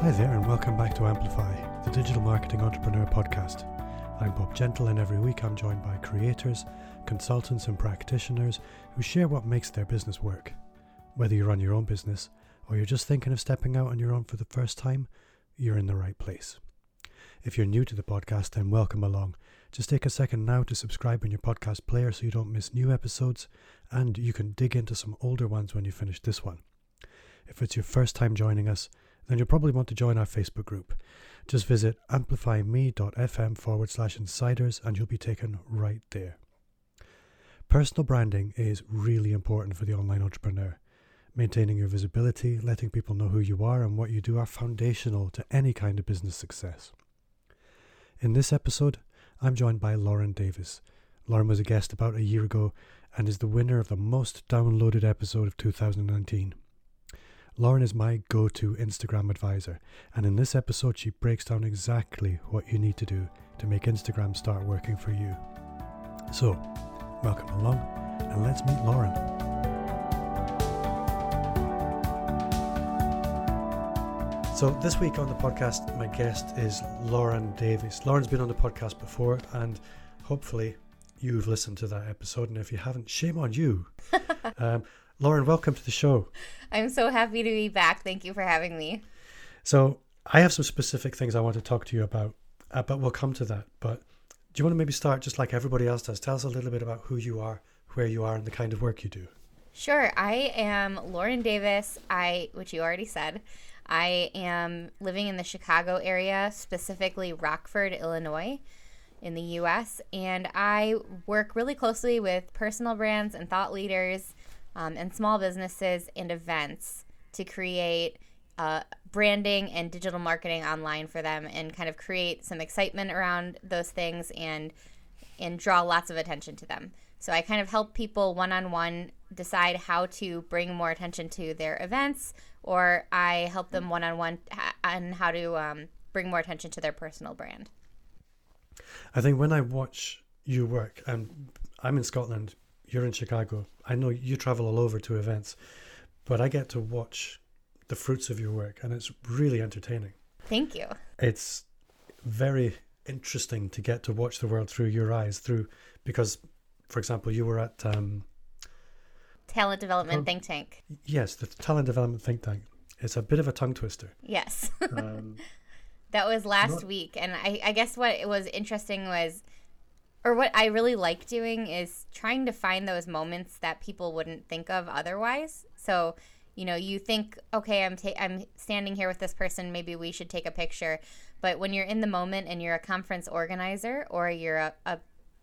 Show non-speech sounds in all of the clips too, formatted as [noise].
Hi there, and welcome back to Amplify, the digital marketing entrepreneur podcast. I'm Bob Gentle, and every week I'm joined by creators, consultants, and practitioners who share what makes their business work. Whether you run your own business or you're just thinking of stepping out on your own for the first time, you're in the right place. If you're new to the podcast, then welcome along. Just take a second now to subscribe in your podcast player so you don't miss new episodes, and you can dig into some older ones when you finish this one. If it's your first time joining us, then you'll probably want to join our Facebook group. Just visit amplifyme.fm forward slash insiders and you'll be taken right there. Personal branding is really important for the online entrepreneur. Maintaining your visibility, letting people know who you are and what you do are foundational to any kind of business success. In this episode, I'm joined by Lauren Davis. Lauren was a guest about a year ago and is the winner of the most downloaded episode of 2019. Lauren is my go to Instagram advisor, and in this episode, she breaks down exactly what you need to do to make Instagram start working for you. So, welcome along, and let's meet Lauren. So, this week on the podcast, my guest is Lauren Davis. Lauren's been on the podcast before, and hopefully, you've listened to that episode. And if you haven't, shame on you. [laughs] um, Lauren, welcome to the show. I'm so happy to be back. Thank you for having me. So, I have some specific things I want to talk to you about, uh, but we'll come to that. But do you want to maybe start just like everybody else does? Tell us a little bit about who you are, where you are, and the kind of work you do. Sure. I am Lauren Davis. I, which you already said, I am living in the Chicago area, specifically Rockford, Illinois, in the US. And I work really closely with personal brands and thought leaders um, and small businesses and events to create uh, branding and digital marketing online for them and kind of create some excitement around those things and and draw lots of attention to them. So I kind of help people one on one decide how to bring more attention to their events, or I help them one on one on how to um, bring more attention to their personal brand. I think when I watch you work, and I'm in Scotland, you're in Chicago. I know you travel all over to events, but I get to watch the fruits of your work, and it's really entertaining. Thank you. It's very interesting to get to watch the world through your eyes, through because, for example, you were at um, Talent Development oh, Think Tank. Yes, the Talent Development Think Tank. It's a bit of a tongue twister. Yes. [laughs] um, that was last not, week, and I, I guess what was interesting was or what I really like doing is trying to find those moments that people wouldn't think of otherwise. So, you know, you think, okay, I'm ta- I'm standing here with this person, maybe we should take a picture. But when you're in the moment and you're a conference organizer or you're a, a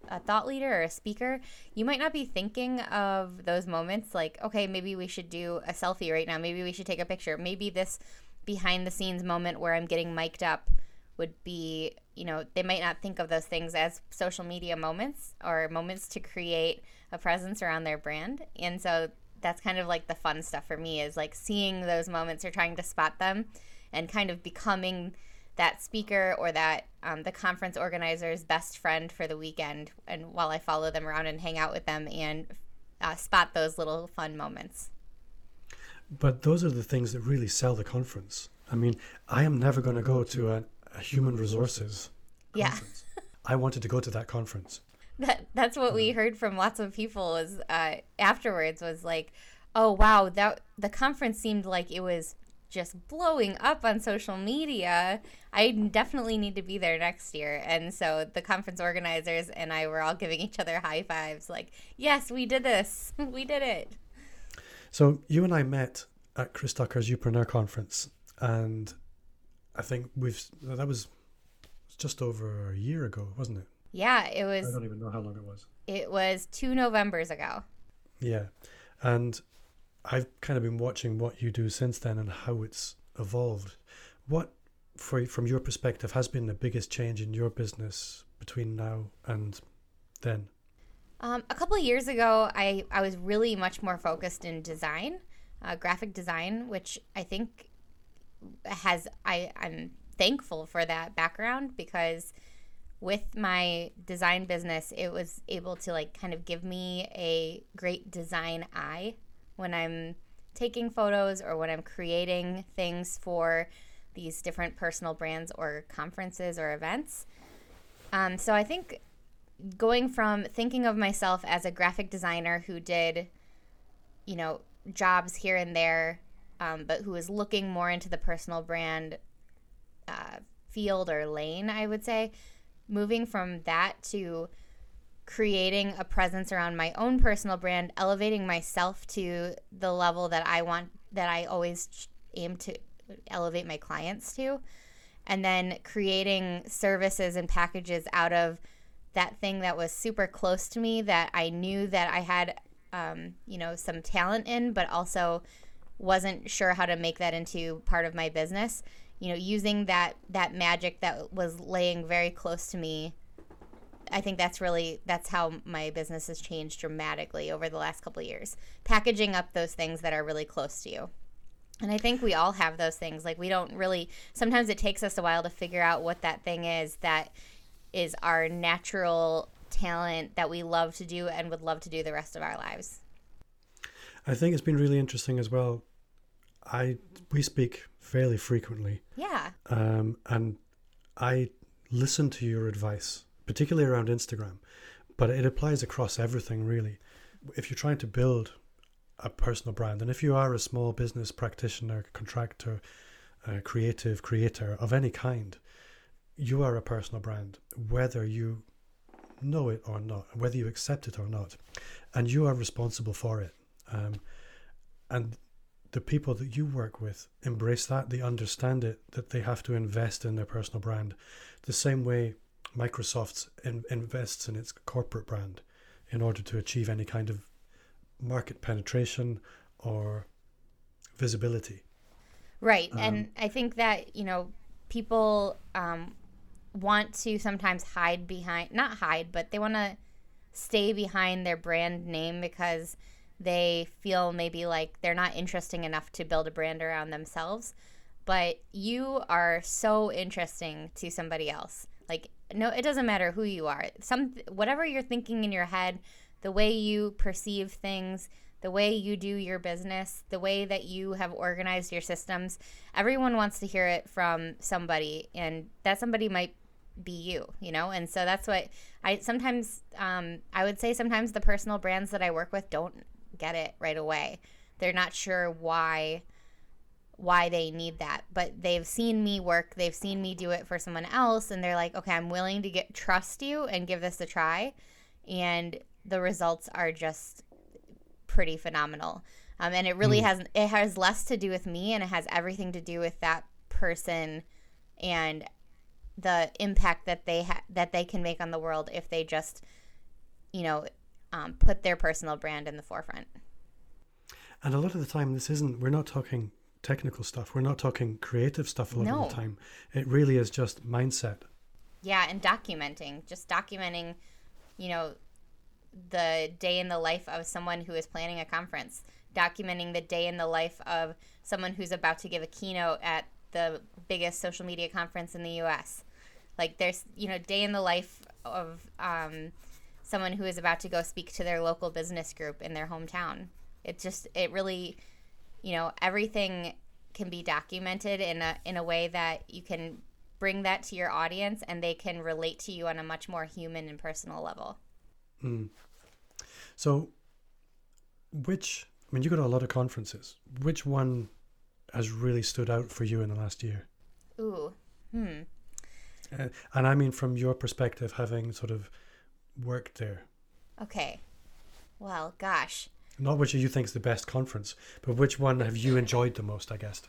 a thought leader or a speaker, you might not be thinking of those moments like, okay, maybe we should do a selfie right now. Maybe we should take a picture. Maybe this behind the scenes moment where I'm getting mic'd up would be, you know, they might not think of those things as social media moments or moments to create a presence around their brand. And so that's kind of like the fun stuff for me is like seeing those moments or trying to spot them and kind of becoming that speaker or that um, the conference organizer's best friend for the weekend and while i follow them around and hang out with them and uh, spot those little fun moments but those are the things that really sell the conference i mean i am never going to go to a, human resources conference. Yeah. I wanted to go to that conference. That that's what we mm. heard from lots of people was uh, afterwards was like, oh wow, that the conference seemed like it was just blowing up on social media. I definitely need to be there next year. And so the conference organizers and I were all giving each other high fives like, yes, we did this. [laughs] we did it. So you and I met at Chris Ducker's Youpreneur conference and I think we've that was just over a year ago, wasn't it? Yeah, it was. I don't even know how long it was. It was two Novembers ago. Yeah, and I've kind of been watching what you do since then and how it's evolved. What, for from your perspective, has been the biggest change in your business between now and then? Um, a couple of years ago, I I was really much more focused in design, uh, graphic design, which I think has I I'm thankful for that background because with my design business it was able to like kind of give me a great design eye when I'm taking photos or when I'm creating things for these different personal brands or conferences or events. Um, so I think going from thinking of myself as a graphic designer who did, you know, jobs here and there, um, but who is looking more into the personal brand uh, field or lane, I would say, moving from that to creating a presence around my own personal brand, elevating myself to the level that I want, that I always aim to elevate my clients to, and then creating services and packages out of that thing that was super close to me that I knew that I had, um, you know, some talent in, but also wasn't sure how to make that into part of my business. You know, using that that magic that was laying very close to me. I think that's really that's how my business has changed dramatically over the last couple years. Packaging up those things that are really close to you. And I think we all have those things. Like we don't really sometimes it takes us a while to figure out what that thing is that is our natural talent that we love to do and would love to do the rest of our lives. I think it's been really interesting as well. I we speak fairly frequently. Yeah. Um, and I listen to your advice, particularly around Instagram, but it applies across everything really. If you're trying to build a personal brand, and if you are a small business practitioner, contractor, uh, creative creator of any kind, you are a personal brand, whether you know it or not, whether you accept it or not, and you are responsible for it. Um, and the people that you work with embrace that, they understand it, that they have to invest in their personal brand, the same way Microsoft in, invests in its corporate brand in order to achieve any kind of market penetration or visibility. Right. Um, and I think that, you know, people um, want to sometimes hide behind, not hide, but they want to stay behind their brand name because they feel maybe like they're not interesting enough to build a brand around themselves. But you are so interesting to somebody else. Like, no, it doesn't matter who you are. Some whatever you're thinking in your head, the way you perceive things, the way you do your business, the way that you have organized your systems. Everyone wants to hear it from somebody, and that somebody might be you, you know? And so that's what I sometimes, um, I would say sometimes the personal brands that I work with don't get it right away. They're not sure why why they need that but they've seen me work they've seen me do it for someone else and they're like okay i'm willing to get trust you and give this a try and the results are just pretty phenomenal um, and it really mm. has it has less to do with me and it has everything to do with that person and the impact that they ha- that they can make on the world if they just you know um, put their personal brand in the forefront and a lot of the time this isn't we're not talking technical stuff we're not talking creative stuff a lot no. of the time it really is just mindset yeah and documenting just documenting you know the day in the life of someone who is planning a conference documenting the day in the life of someone who's about to give a keynote at the biggest social media conference in the US. Like there's, you know, day in the life of um, someone who is about to go speak to their local business group in their hometown. It just it really, you know, everything can be documented in a in a way that you can bring that to your audience and they can relate to you on a much more human and personal level. Mm. So, which I mean, you go to a lot of conferences. Which one has really stood out for you in the last year? Ooh, hmm. Uh, and I mean, from your perspective, having sort of worked there. Okay. Well, gosh. Not which you think is the best conference, but which one have you enjoyed the most? I guess.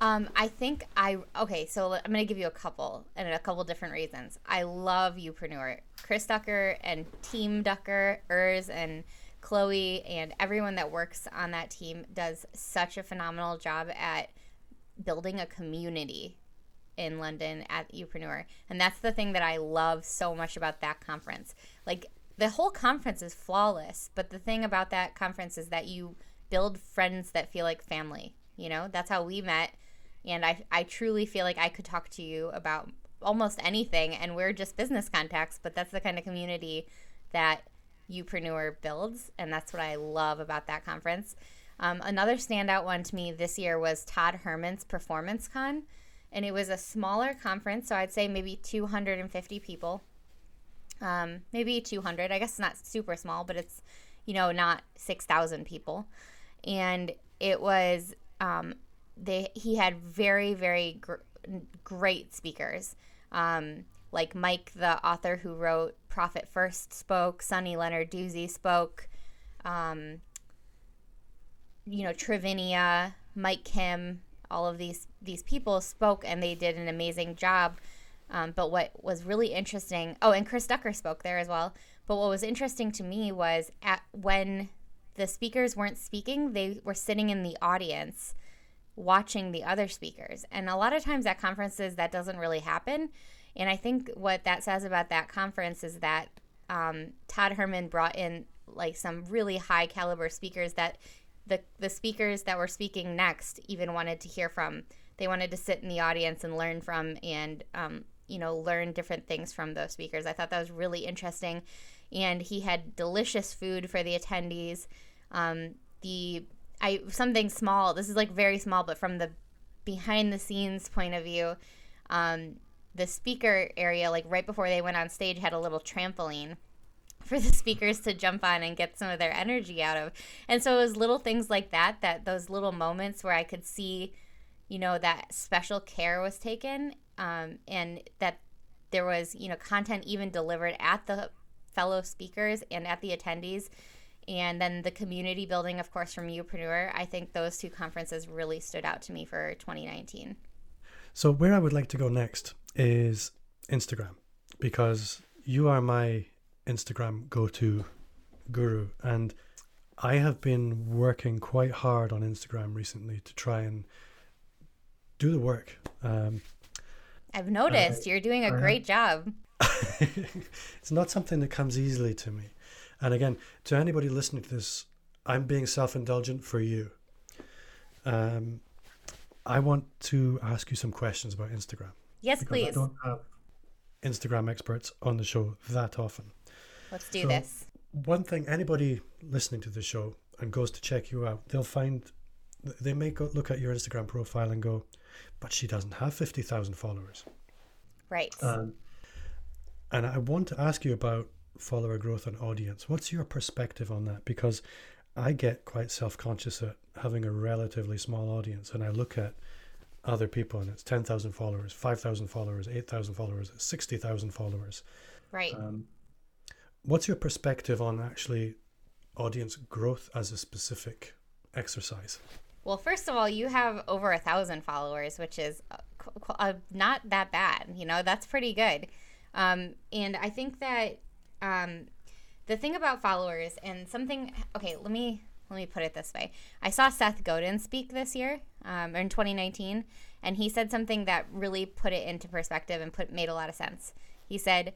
Um, I think I okay. So I'm gonna give you a couple and a couple different reasons. I love Youpreneur, Chris Ducker and Team Ducker, Urs and Chloe and everyone that works on that team does such a phenomenal job at building a community in London at Youpreneur. And that's the thing that I love so much about that conference. Like the whole conference is flawless, but the thing about that conference is that you build friends that feel like family. You know, that's how we met. And I, I truly feel like I could talk to you about almost anything, and we're just business contacts, but that's the kind of community that Youpreneur builds, and that's what I love about that conference. Um, another standout one to me this year was Todd Herman's Performance Con. And it was a smaller conference. So I'd say maybe 250 people, um, maybe 200. I guess not super small, but it's you know not 6,000 people, and it was um, they he had very very gr- great speakers. Um, like Mike, the author who wrote Profit First, spoke. Sunny Lenarduzzi spoke. Um, you know, Trivinia, Mike Kim, all of these these people spoke, and they did an amazing job. Um, but what was really interesting, oh, and Chris Ducker spoke there as well. But what was interesting to me was at when the speakers weren't speaking, they were sitting in the audience watching the other speakers. And a lot of times at conferences, that doesn't really happen. And I think what that says about that conference is that um, Todd Herman brought in like some really high caliber speakers that the the speakers that were speaking next even wanted to hear from. They wanted to sit in the audience and learn from and um, you know learn different things from those speakers. I thought that was really interesting, and he had delicious food for the attendees. Um, the I something small. This is like very small, but from the behind the scenes point of view, um, the speaker area, like right before they went on stage, had a little trampoline for the speakers to jump on and get some of their energy out of. And so it was little things like that, that those little moments where I could see, you know, that special care was taken um, and that there was, you know, content even delivered at the fellow speakers and at the attendees and then the community building, of course, from Youpreneur. I think those two conferences really stood out to me for 2019. So, where I would like to go next is Instagram, because you are my Instagram go to guru. And I have been working quite hard on Instagram recently to try and do the work. Um, I've noticed uh, you're doing a great job. [laughs] it's not something that comes easily to me. And again, to anybody listening to this, I'm being self indulgent for you. Um, I want to ask you some questions about Instagram. Yes, please. I don't have Instagram experts on the show that often. Let's do so this. One thing, anybody listening to the show and goes to check you out, they'll find they may go look at your Instagram profile and go, but she doesn't have 50,000 followers. Right. Um, and I want to ask you about follower growth and audience. What's your perspective on that? Because I get quite self conscious at having a relatively small audience, and I look at other people and it's 10,000 followers, 5,000 followers, 8,000 followers, 60,000 followers. Right. Um, what's your perspective on actually audience growth as a specific exercise? Well, first of all, you have over a thousand followers, which is uh, uh, not that bad. You know, that's pretty good. Um, and I think that um, the thing about followers and something okay let me let me put it this way i saw seth godin speak this year um, in 2019 and he said something that really put it into perspective and put made a lot of sense he said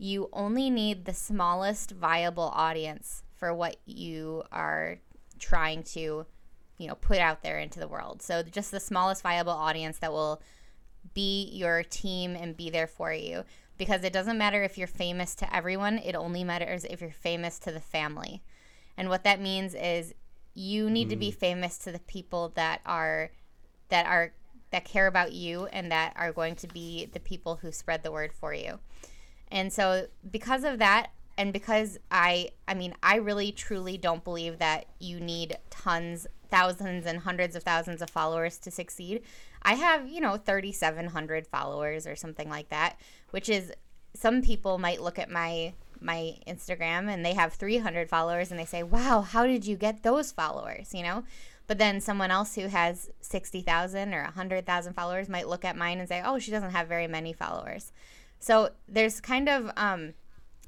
you only need the smallest viable audience for what you are trying to you know put out there into the world so just the smallest viable audience that will be your team and be there for you because it doesn't matter if you're famous to everyone, it only matters if you're famous to the family. And what that means is you need mm. to be mm. famous to the people that are that are that care about you and that are going to be the people who spread the word for you. And so because of that and because I I mean I really truly don't believe that you need tons thousands and hundreds of thousands of followers to succeed. I have, you know, 3700 followers or something like that which is some people might look at my my Instagram and they have 300 followers and they say, "Wow, how did you get those followers?" you know? But then someone else who has 60,000 or 100,000 followers might look at mine and say, "Oh, she doesn't have very many followers." So there's kind of um,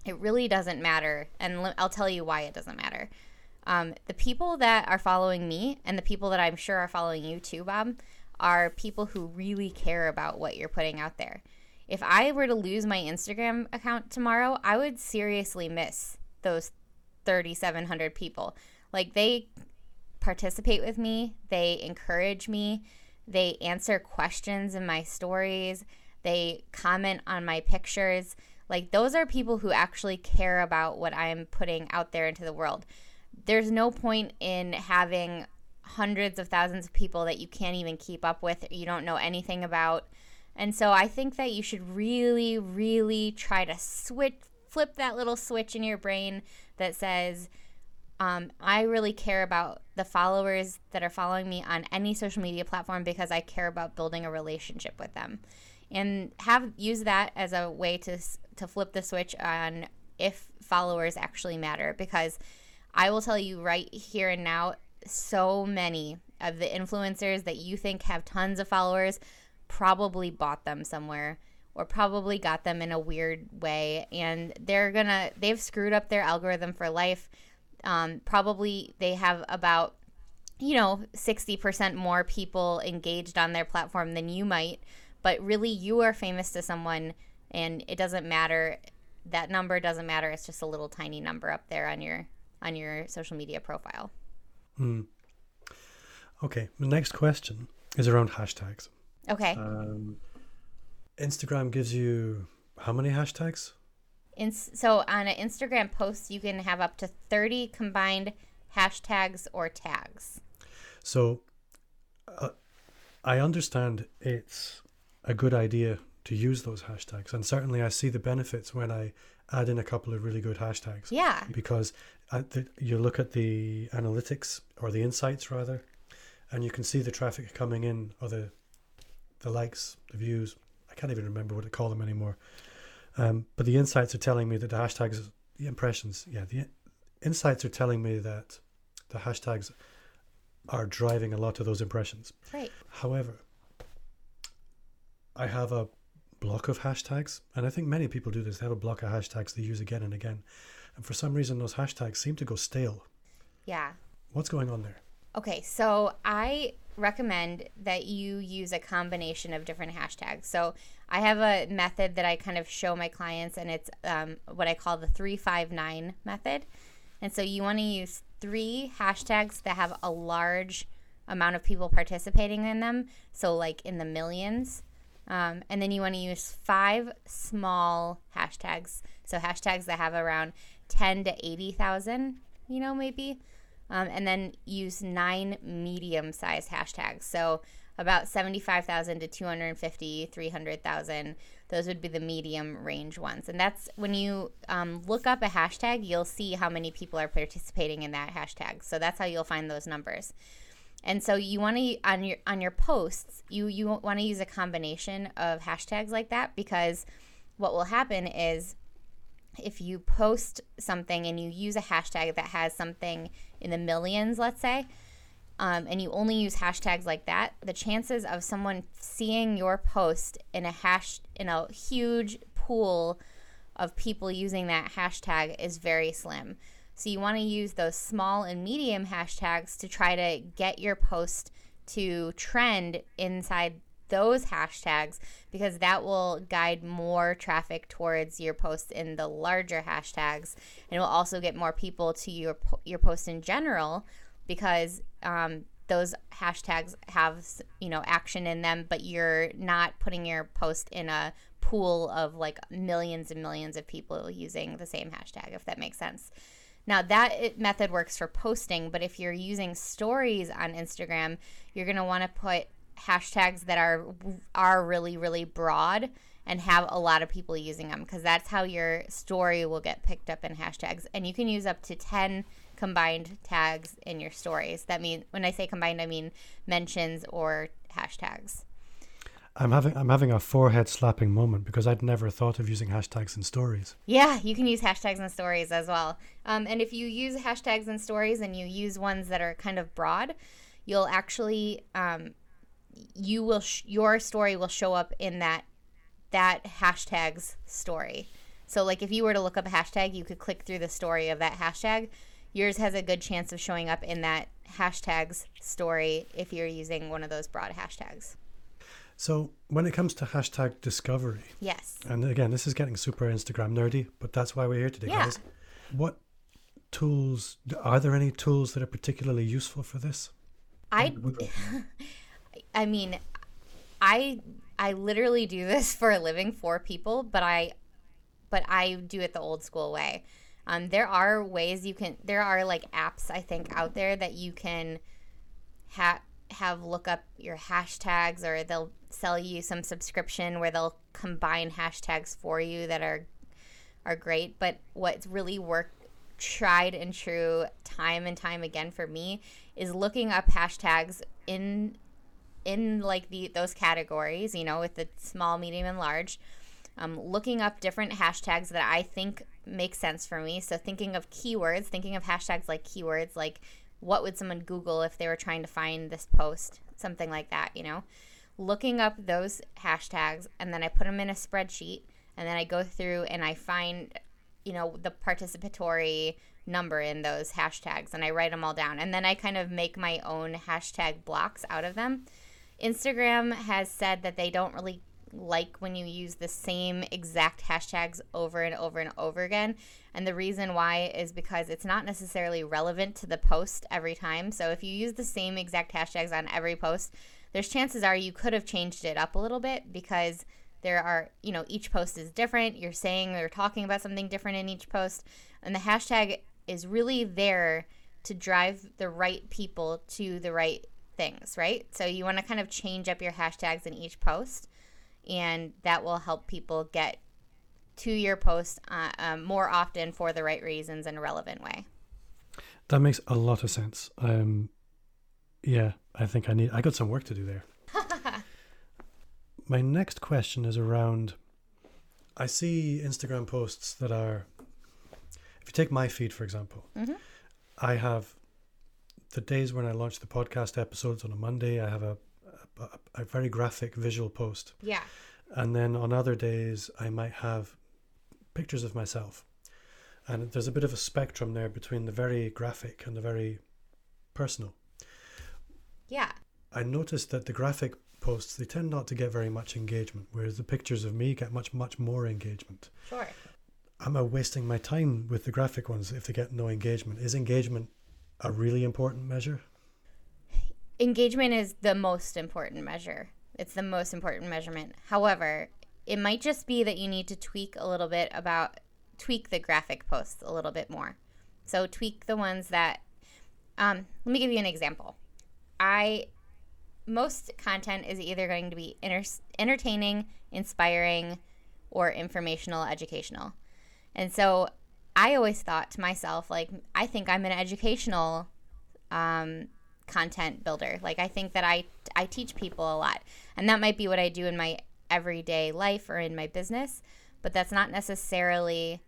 it really doesn't matter, and I'll tell you why it doesn't matter. Um, the people that are following me and the people that I'm sure are following you too, Bob, are people who really care about what you're putting out there if I were to lose my Instagram account tomorrow, I would seriously miss those 3,700 people. Like, they participate with me, they encourage me, they answer questions in my stories, they comment on my pictures. Like, those are people who actually care about what I'm putting out there into the world. There's no point in having hundreds of thousands of people that you can't even keep up with, you don't know anything about And so I think that you should really, really try to switch, flip that little switch in your brain that says, um, I really care about the followers that are following me on any social media platform because I care about building a relationship with them, and have use that as a way to to flip the switch on if followers actually matter. Because I will tell you right here and now, so many of the influencers that you think have tons of followers probably bought them somewhere or probably got them in a weird way and they're gonna they've screwed up their algorithm for life um, probably they have about you know 60% more people engaged on their platform than you might but really you are famous to someone and it doesn't matter that number doesn't matter it's just a little tiny number up there on your on your social media profile mm. okay the next question is around hashtags Okay. Um, Instagram gives you how many hashtags? In, so on an Instagram post, you can have up to 30 combined hashtags or tags. So uh, I understand it's a good idea to use those hashtags. And certainly I see the benefits when I add in a couple of really good hashtags. Yeah. Because the, you look at the analytics or the insights rather, and you can see the traffic coming in or the the likes, the views. I can't even remember what to call them anymore. Um, but the insights are telling me that the hashtags, the impressions, yeah, the insights are telling me that the hashtags are driving a lot of those impressions. Right. However, I have a block of hashtags, and I think many people do this. They have a block of hashtags they use again and again. And for some reason, those hashtags seem to go stale. Yeah. What's going on there? Okay, so I recommend that you use a combination of different hashtags. So I have a method that I kind of show my clients, and it's um, what I call the 359 method. And so you want to use three hashtags that have a large amount of people participating in them. So, like in the millions. Um, and then you want to use five small hashtags. So, hashtags that have around 10 to 80,000, you know, maybe um, and then use nine medium sized hashtags. So about 75,000 to 250, 300,000. Those would be the medium range ones. And that's when you um, look up a hashtag, you'll see how many people are participating in that hashtag. So that's how you'll find those numbers. And so you want to on your on your posts, you you want to use a combination of hashtags like that because what will happen is if you post something and you use a hashtag that has something in the millions, let's say, um, and you only use hashtags like that, the chances of someone seeing your post in a hash in a huge pool of people using that hashtag is very slim. So you want to use those small and medium hashtags to try to get your post to trend inside those hashtags because that will guide more traffic towards your post in the larger hashtags. And it will also get more people to your your post in general because um, those hashtags have you know action in them but you're not putting your post in a pool of like millions and millions of people using the same hashtag if that makes sense now that eh, method works for posting but if you're using stories on instagram you're going to want to put hashtags that are are really really broad and have a lot of people using them because that's how your story will get picked up in hashtags. And you can use up to 10 combined tags in your stories. That mean when i say combined i mean mentions or hashtags I'm having I'm having a forehead slapping moment because I'd never thought of using hashtags in stories. Yeah, you can use hashtags in stories as well. Um, and if you use hashtags in stories and you use ones that are kind of broad, you'll actually um, you will sh- your story will show up in that that hashtag's story. So like if you were to look up a hashtag, you could click through the story of that hashtag. Yours has a good chance of showing up in that hashtag's story if you're using one of those broad hashtags. So when it comes to hashtag discovery, yes, and again, this is getting super Instagram nerdy, but that's why we're here today, yeah. guys. What tools are there? Any tools that are particularly useful for this? I [laughs] I mean, I I literally do this for a living for people, but I but I do it the old school way. Um, there are ways you can there are like apps I think out there that you can have have look up your hashtags or they'll sell you some subscription where they'll combine hashtags for you that are are great. But what's really worked tried and true time and time again for me is looking up hashtags in in like the those categories, you know, with the small, medium, and large. Um, looking up different hashtags that I think make sense for me. So thinking of keywords, thinking of hashtags like keywords, like what would someone Google if they were trying to find this post, something like that, you know. Looking up those hashtags and then I put them in a spreadsheet and then I go through and I find, you know, the participatory number in those hashtags and I write them all down. And then I kind of make my own hashtag blocks out of them. Instagram has said that they don't really like when you use the same exact hashtags over and over and over again. And the reason why is because it's not necessarily relevant to the post every time. So if you use the same exact hashtags on every post, there's chances are you could have changed it up a little bit because there are, you know, each post is different. You're saying or talking about something different in each post. And the hashtag is really there to drive the right people to the right things, right? So you want to kind of change up your hashtags in each post, and that will help people get to your post uh, um, more often for the right reasons in a relevant way. That makes a lot of sense. Um, yeah, I think I need. I got some work to do there. [laughs] My next question is around. I see Instagram posts that are. If you take my feed, for example, mm-hmm. I have the days when I launch the podcast episodes on a Monday, I have a, a, a very graphic visual post. Yeah. And then on other days, I might have pictures of myself. And there's a bit of a spectrum there between the very graphic and the very personal. Yeah. I noticed that the graphic posts they tend not to get very much engagement, whereas the pictures of me get much much more engagement. Sure. Am I wasting my time with the graphic ones if they get no engagement? Is engagement a really important measure? Engagement is the most important measure. It's the most important measurement. However, it might just be that you need to tweak a little bit about tweak the graphic posts a little bit more. So tweak the ones that um, let me give you an example. I most content is either going to be inter- entertaining, inspiring, or informational, educational. And so I always thought to myself, like, I think I'm an educational um, content builder. Like, I think that I, I teach people a lot. And that might be what I do in my everyday life or in my business, but that's not necessarily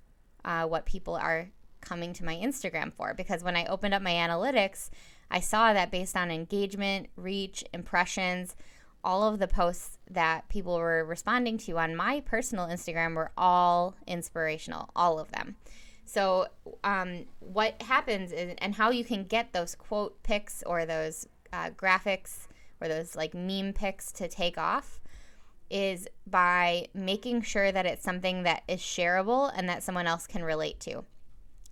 uh, what people are coming to my Instagram for. Because when I opened up my analytics, I saw that based on engagement, reach, impressions, all of the posts that people were responding to on my personal Instagram were all inspirational, all of them. So, um, what happens is, and how you can get those quote pics or those uh, graphics or those like meme pics to take off is by making sure that it's something that is shareable and that someone else can relate to.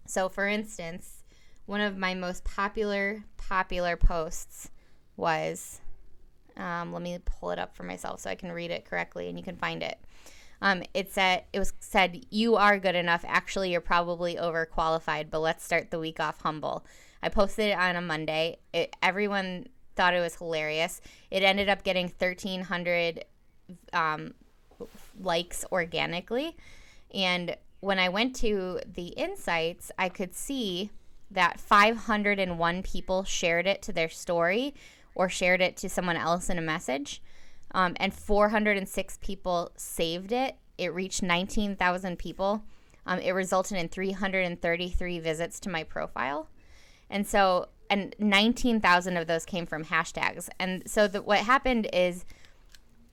So, for instance, one of my most popular popular posts was um, let me pull it up for myself so I can read it correctly and you can find it. Um, it said it was said you are good enough. Actually, you're probably overqualified, but let's start the week off humble. I posted it on a Monday. It, everyone thought it was hilarious. It ended up getting 1,300 um, likes organically, and when I went to the insights, I could see that 501 people shared it to their story or shared it to someone else in a message um, and 406 people saved it. It reached 19,000 people. Um, it resulted in 333 visits to my profile. And so, and 19,000 of those came from hashtags. And so, the, what happened is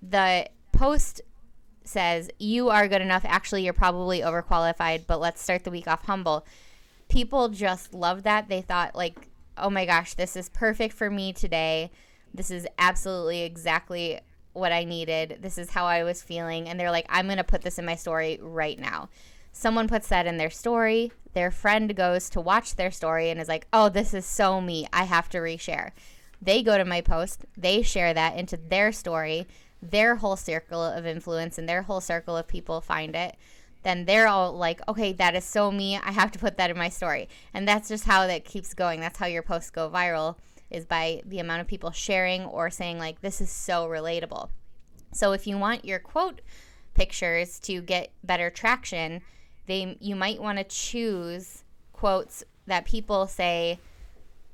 the post says, You are good enough. Actually, you're probably overqualified, but let's start the week off humble. People just loved that. They thought, like, oh my gosh, this is perfect for me today. This is absolutely exactly what I needed. This is how I was feeling. And they're like, I'm going to put this in my story right now. Someone puts that in their story. Their friend goes to watch their story and is like, oh, this is so me. I have to reshare. They go to my post, they share that into their story. Their whole circle of influence and their whole circle of people find it. Then they're all like, okay, that is so me. I have to put that in my story. And that's just how that keeps going. That's how your posts go viral is by the amount of people sharing or saying, like, this is so relatable. So if you want your quote pictures to get better traction, they you might want to choose quotes that people say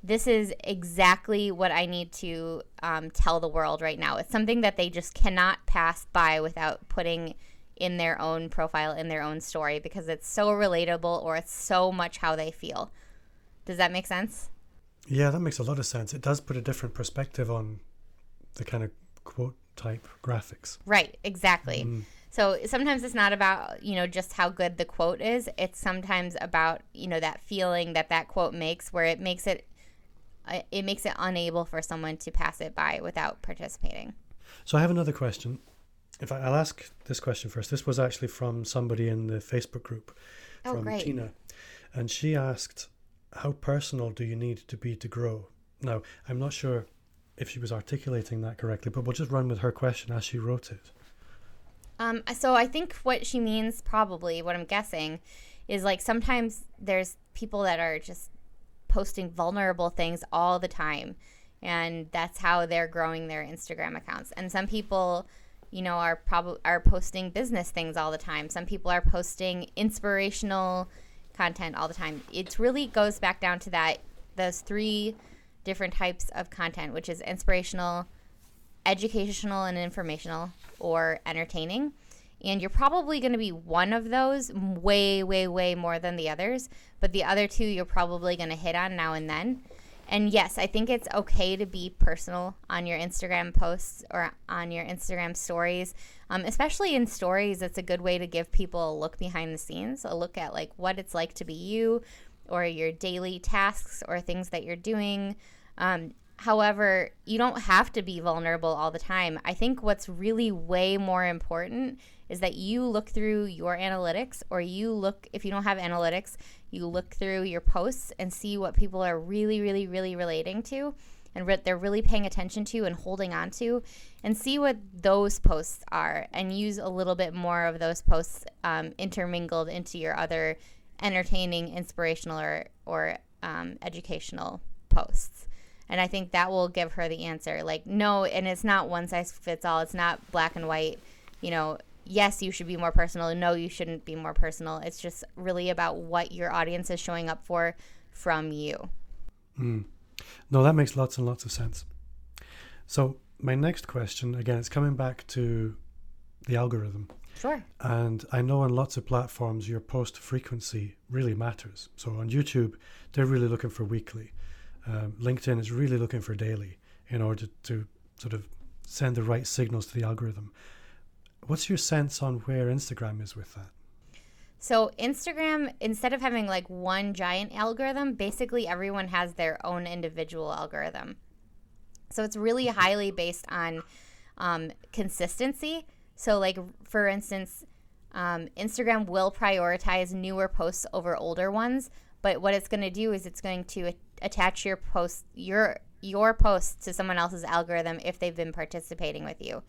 this is exactly what I need to um, tell the world right now. It's something that they just cannot pass by without putting in their own profile, in their own story, because it's so relatable or it's so much how they feel. Does that make sense? Yeah, that makes a lot of sense. It does put a different perspective on the kind of quote type graphics. Right, exactly. Mm. So sometimes it's not about, you know, just how good the quote is. It's sometimes about, you know, that feeling that that quote makes where it makes it uh, it makes it unable for someone to pass it by without participating. So I have another question. In fact, I, will ask this question first. This was actually from somebody in the Facebook group oh, from great. Tina. And she asked, How personal do you need to be to grow? Now, I'm not sure if she was articulating that correctly, but we'll just run with her question as she wrote it. Um, so I think what she means, probably, what I'm guessing, is like sometimes there's people that are just posting vulnerable things all the time. And that's how they're growing their Instagram accounts. And some people, you know, are probably are posting business things all the time. Some people are posting inspirational content all the time. It really goes back down to that those three different types of content, which is inspirational, educational and informational, or entertaining. And you're probably going to be one of those way, way, way more than the others. But the other two you're probably going to hit on now and then. And yes, I think it's okay to be personal on your Instagram posts or on your Instagram stories. Um, especially in stories, it's a good way to give people a look behind the scenes, a look at like what it's like to be you or your daily tasks or things that you're doing. Um, however, you don't have to be vulnerable all the time. I think what's really way more important is that you look through your analytics or you look if you don't have analytics you look through your posts and see what people are really really really relating to and what they're really paying attention to and holding on to and see what those posts are and use a little bit more of those posts um, intermingled into your other entertaining inspirational or, or um, educational posts and i think that will give her the answer like no and it's not one size fits all it's not black and white you know yes, you should be more personal. No, you shouldn't be more personal. It's just really about what your audience is showing up for from you. Mm. No, that makes lots and lots of sense. So, my next question again, it's coming back to the algorithm. Sure. And I know on lots of platforms, your post frequency really matters. So, on YouTube, they're really looking for weekly. Um, LinkedIn is really looking for daily in order to sort of send the right signals to the algorithm. What's your sense on where Instagram is with that? So, Instagram, instead of having like one giant algorithm, basically everyone has their own individual algorithm. So, it's really highly based on um, consistency. So, like, for instance, um, Instagram will prioritize newer posts over older ones, but what it's going to do is it's going to attach your post, your your posts to someone else's algorithm if they've been participating with you.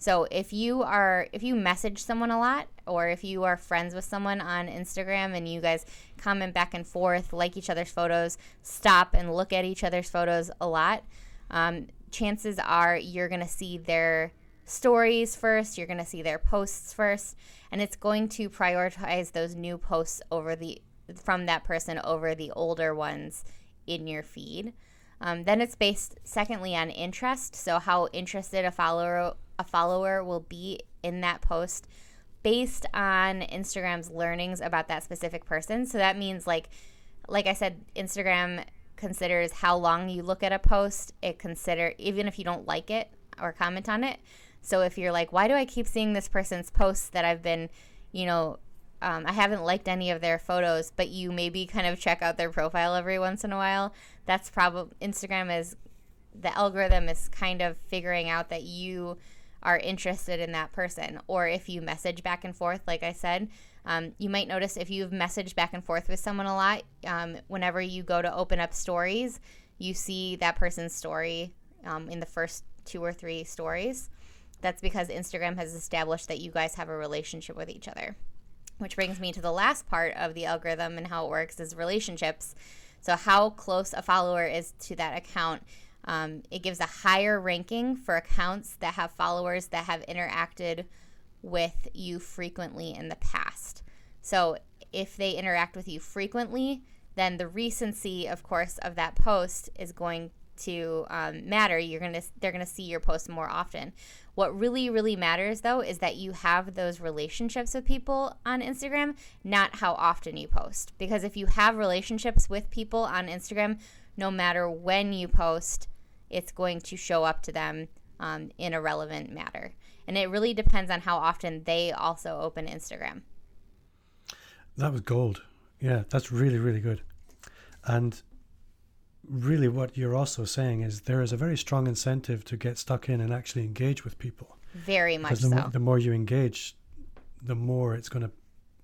So if you are if you message someone a lot or if you are friends with someone on Instagram and you guys comment back and forth, like each other's photos, stop and look at each other's photos a lot, um, chances are you're gonna see their stories first, you're gonna see their posts first, and it's going to prioritize those new posts over the from that person over the older ones in your feed. Um, then it's based secondly on interest, so how interested a follower a follower will be in that post based on Instagram's learnings about that specific person. So that means like like I said Instagram considers how long you look at a post. It consider even if you don't like it or comment on it. So if you're like, why do I keep seeing this person's posts that I've been, you know, um, I haven't liked any of their photos, but you maybe kind of check out their profile every once in a while. That's probably Instagram is the algorithm is kind of figuring out that you are interested in that person. Or if you message back and forth, like I said, um, you might notice if you've messaged back and forth with someone a lot, um, whenever you go to open up stories, you see that person's story um, in the first two or three stories. That's because Instagram has established that you guys have a relationship with each other. Which brings me to the last part of the algorithm and how it works is relationships. So, how close a follower is to that account Um, it gives a higher ranking for accounts that have followers that have interacted with you frequently in the past. So if they interact with you frequently, then the recency, of course, of that post is going to um, matter. You're gonna they're gonna see your posts more often. What really really matters though is that you have those relationships with people on Instagram, not how often you post. Because if you have relationships with people on Instagram, no matter when you post, it's going to show up to them um, in a relevant matter. And it really depends on how often they also open Instagram. That was gold. Yeah, that's really, really good. And really, what you're also saying is there is a very strong incentive to get stuck in and actually engage with people. Very much the, so. the more you engage, the more it's going to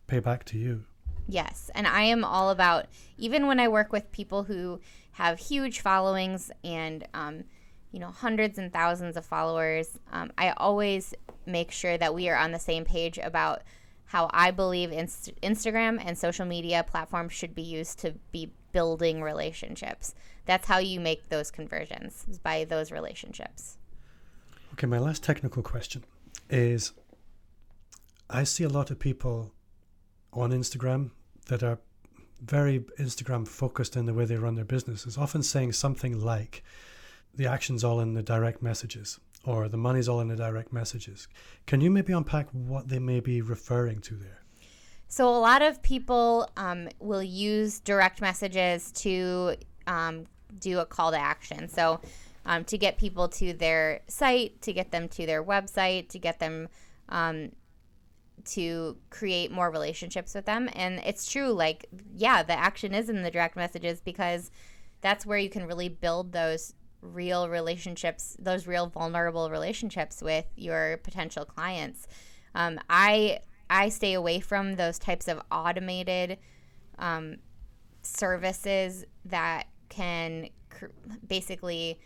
pay back to you. Yes. And I am all about, even when I work with people who have huge followings and, um, you know, hundreds and thousands of followers, um, I always make sure that we are on the same page about how I believe Inst- Instagram and social media platforms should be used to be building relationships. That's how you make those conversions, is by those relationships. Okay, my last technical question is I see a lot of people on Instagram that are very Instagram focused in the way they run their businesses, often saying something like, the action's all in the direct messages or the money's all in the direct messages. Can you maybe unpack what they may be referring to there? So, a lot of people um, will use direct messages to um, do a call to action. So, um, to get people to their site, to get them to their website, to get them um, to create more relationships with them. And it's true, like, yeah, the action is in the direct messages because that's where you can really build those real relationships, those real vulnerable relationships with your potential clients. Um, I I stay away from those types of automated um, services that can cr- basically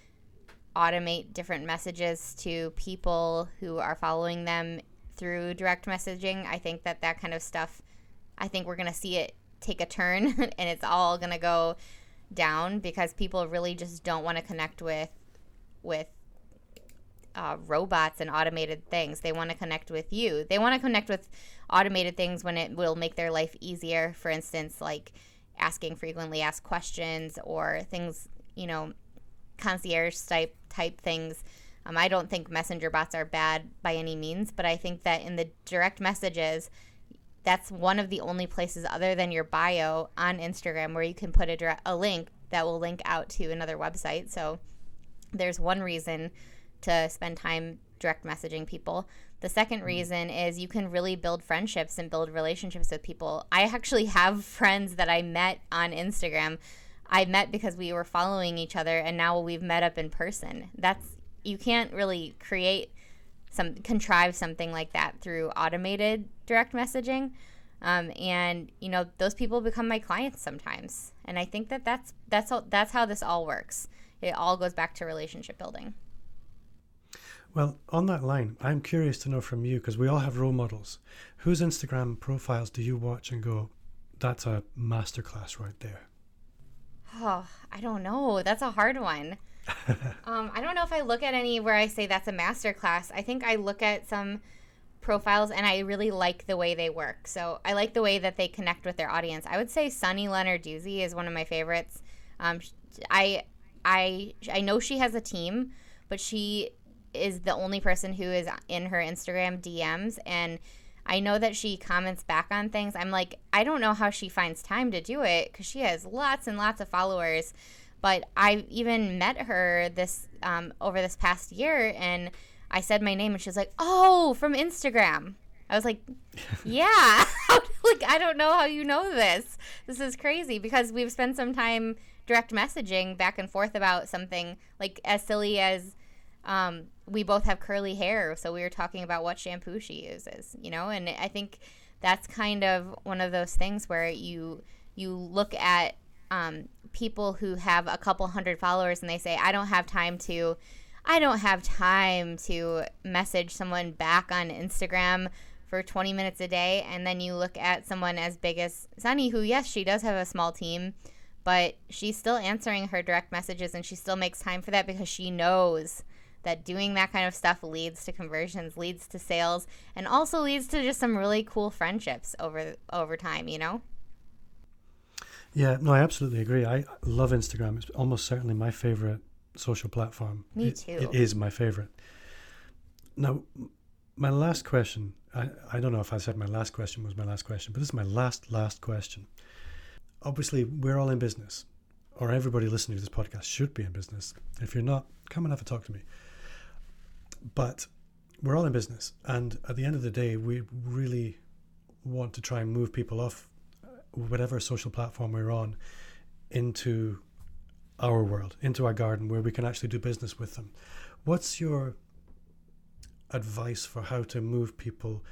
automate different messages to people who are following them through direct messaging. I think that that kind of stuff, I think we're going to see it take a turn [laughs] and it's all going to go down because people really just don't want to connect with with uh, robots and automated things. They want to connect with you. They want to connect with automated things when it will make their life easier. For instance, like asking frequently asked questions or things, you know, concierge type type things. Um, I don't think messenger bots are bad by any means, but I think that in the direct messages, that's one of the only places other than your bio on Instagram where you can put a, direct, a link that will link out to another website. So there's one reason to spend time direct messaging people. The second mm-hmm. reason is you can really build friendships and build relationships with people. I actually [laughs] have friends that I met on Instagram. I met because we were following each other and now we've met up in person. That's you can't really create some contrive something like that through automated direct messaging. Um, and you know those people become my clients sometimes, and I think that that's that's all, that's how this all works. It all goes back to relationship building. Well, on that line, I'm curious to know from you because we all have role models. Whose Instagram profiles do you watch and go, "That's a masterclass right there"? Oh, [sighs] I don't know. That's a hard one. [laughs] um, I don't know if I look at any where I say that's a master class. I think I look at some profiles and I really like the way they work. So I like the way that they connect with their audience. I would say Sunny Lenarduzzi is one of my favorites. Um, I I I know she has a team, but she is the only person who is in her Instagram DMs and I know that she comments back on things. I'm like, I don't know how she finds time to do it because she has lots and lots of followers. But I even met her this um, over this past year, and I said my name, and she was like, "Oh, from Instagram." I was like, [laughs] "Yeah." [laughs] like I don't know how you know this. This is crazy because we've spent some time direct messaging back and forth about something like as silly as um, we both have curly hair, so we were talking about what shampoo she uses, you know. And I think that's kind of one of those things where you you look at um, people who have a couple hundred followers and they say, I don't have time to. I don't have time to message someone back on Instagram for 20 minutes a day. And then you look at someone as big as Sunny, who, yes, she does have a small team, but she's still answering her direct messages and she still makes time for that because she knows that doing that kind of stuff leads to conversions, leads to sales, and also leads to just some really cool friendships over over time, you know? Yeah, no, I absolutely agree. I love Instagram. It's almost certainly my favorite social platform. Me it, too. It is my favorite. Now, my last question, I, I don't know if I said my last question was my last question, but this is my last, last question. Obviously, we're all in business, or everybody listening to this podcast should be in business. If you're not, come and have a talk to me. But we're all in business, and at the end of the day, we really want to try and move people off whatever social platform we're on into our world, into our garden, where we can actually do business with them. What's your advice for how to move people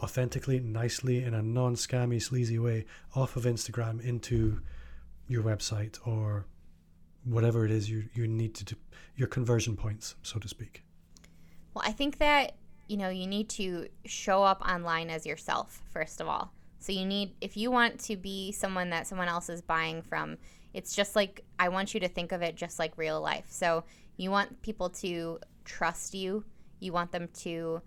authentically, nicely, in a non scammy, sleazy way off of Instagram into your website or whatever it is you, you need to do, your conversion points, so to speak? Well, I think that, you know, you need to show up online as yourself, first of all. So you need, if you want to be someone that someone else is buying from, it's just like, I want you to think of it just like real life. So you want people to trust you. You want them to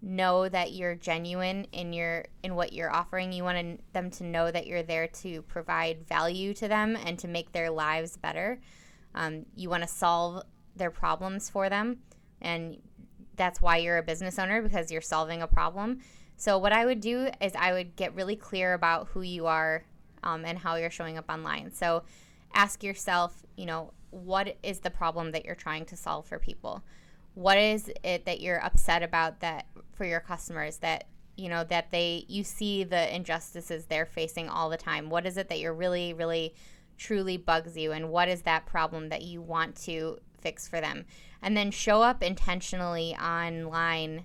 know that you're genuine in your in what you're offering. You want them to know that you're there to provide value to them and to make their lives better. Um, you want to solve their problems for them, and that's why you're a business owner because you're solving a problem. So what I would do is I would get really clear about who you are um, and how you're showing up online. So ask yourself, you know, what is the problem that you're trying to solve for people? What is it that you're upset about that for your customers that you know that they you see the injustices they're facing all the time? What is it that you're really really truly bugs you and what is that problem that you want to fix for them? And then show up intentionally online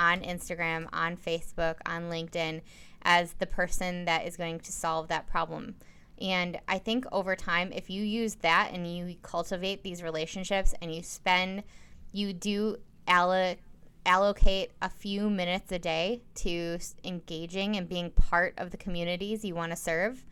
on Instagram, on Facebook, on LinkedIn as the person that is going to solve that problem. And I think over time, if you use that and you cultivate these relationships and you spend, you do alloc- allocate a few minutes a day to engaging and being part of the communities you want to serve,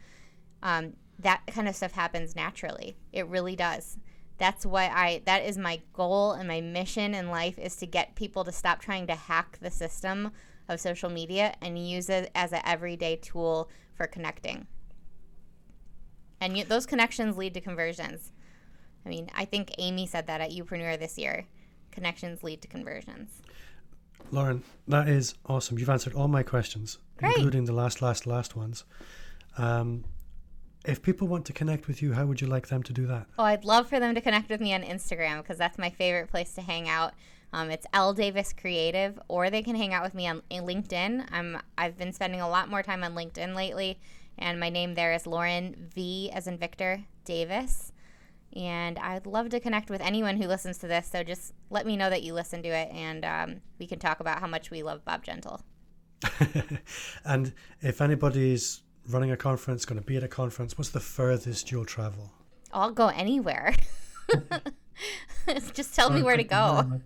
um, that kind of stuff happens naturally. It really does. That's why I that is my goal and my mission in life is to get people to stop trying to hack the system of social media and use it as an everyday tool for connecting. And you, those connections lead to conversions. I mean, I think Amy said that at Youpreneur this year. Connections lead to conversions. Lauren, that is awesome. You've answered all my questions, Great. including the last, last, last ones. Um, if people want to connect with you, how would you like them to do that? Oh, I'd love for them to connect with me on Instagram because that's my favorite place to hang out. Um, it's L Davis Creative, or they can hang out with me on LinkedIn. I'm I've been spending a lot more time on LinkedIn lately, and my name there is Lauren V as in Victor Davis. And I'd love to connect with anyone who listens to this. So just let me know that you listen to it, and um, we can talk about how much we love Bob Gentle. [laughs] and if anybody's running a conference, going to be at a conference, what's the furthest you'll travel? I'll go anywhere. [laughs] Just tell me where to go.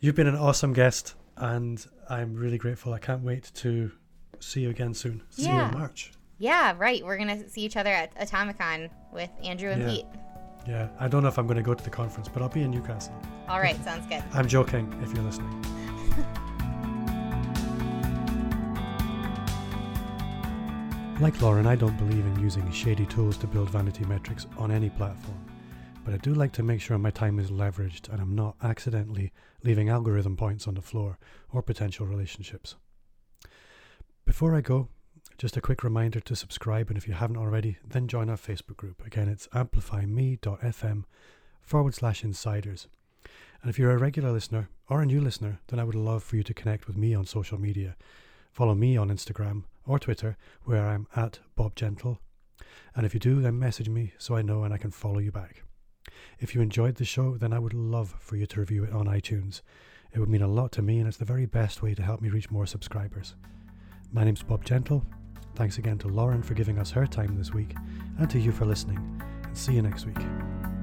You've been an awesome guest, and I'm really grateful. I can't wait to see you again soon. See Yeah. you in March. Yeah, right. We're gonna see each other at Atomicon with Andrew and Yeah. Pete. Yeah, I don't know if I'm going to go to the conference, but I'll be in Newcastle. All right, sounds good. I'm joking if you're listening. Like Lauren, I don't believe in using shady tools to build vanity metrics on any platform, but I do like to make sure my time is leveraged and I'm not accidentally leaving algorithm points on the floor or potential relationships. Before I go, just a quick reminder to subscribe, and if you haven't already, then join our Facebook group. Again, it's amplifyme.fm forward slash insiders. And if you're a regular listener or a new listener, then I would love for you to connect with me on social media. Follow me on Instagram or Twitter, where I'm at Bob Gentle. And if you do, then message me so I know and I can follow you back. If you enjoyed the show, then I would love for you to review it on iTunes. It would mean a lot to me, and it's the very best way to help me reach more subscribers. My name's Bob Gentle. Thanks again to Lauren for giving us her time this week, and to you for listening. And see you next week.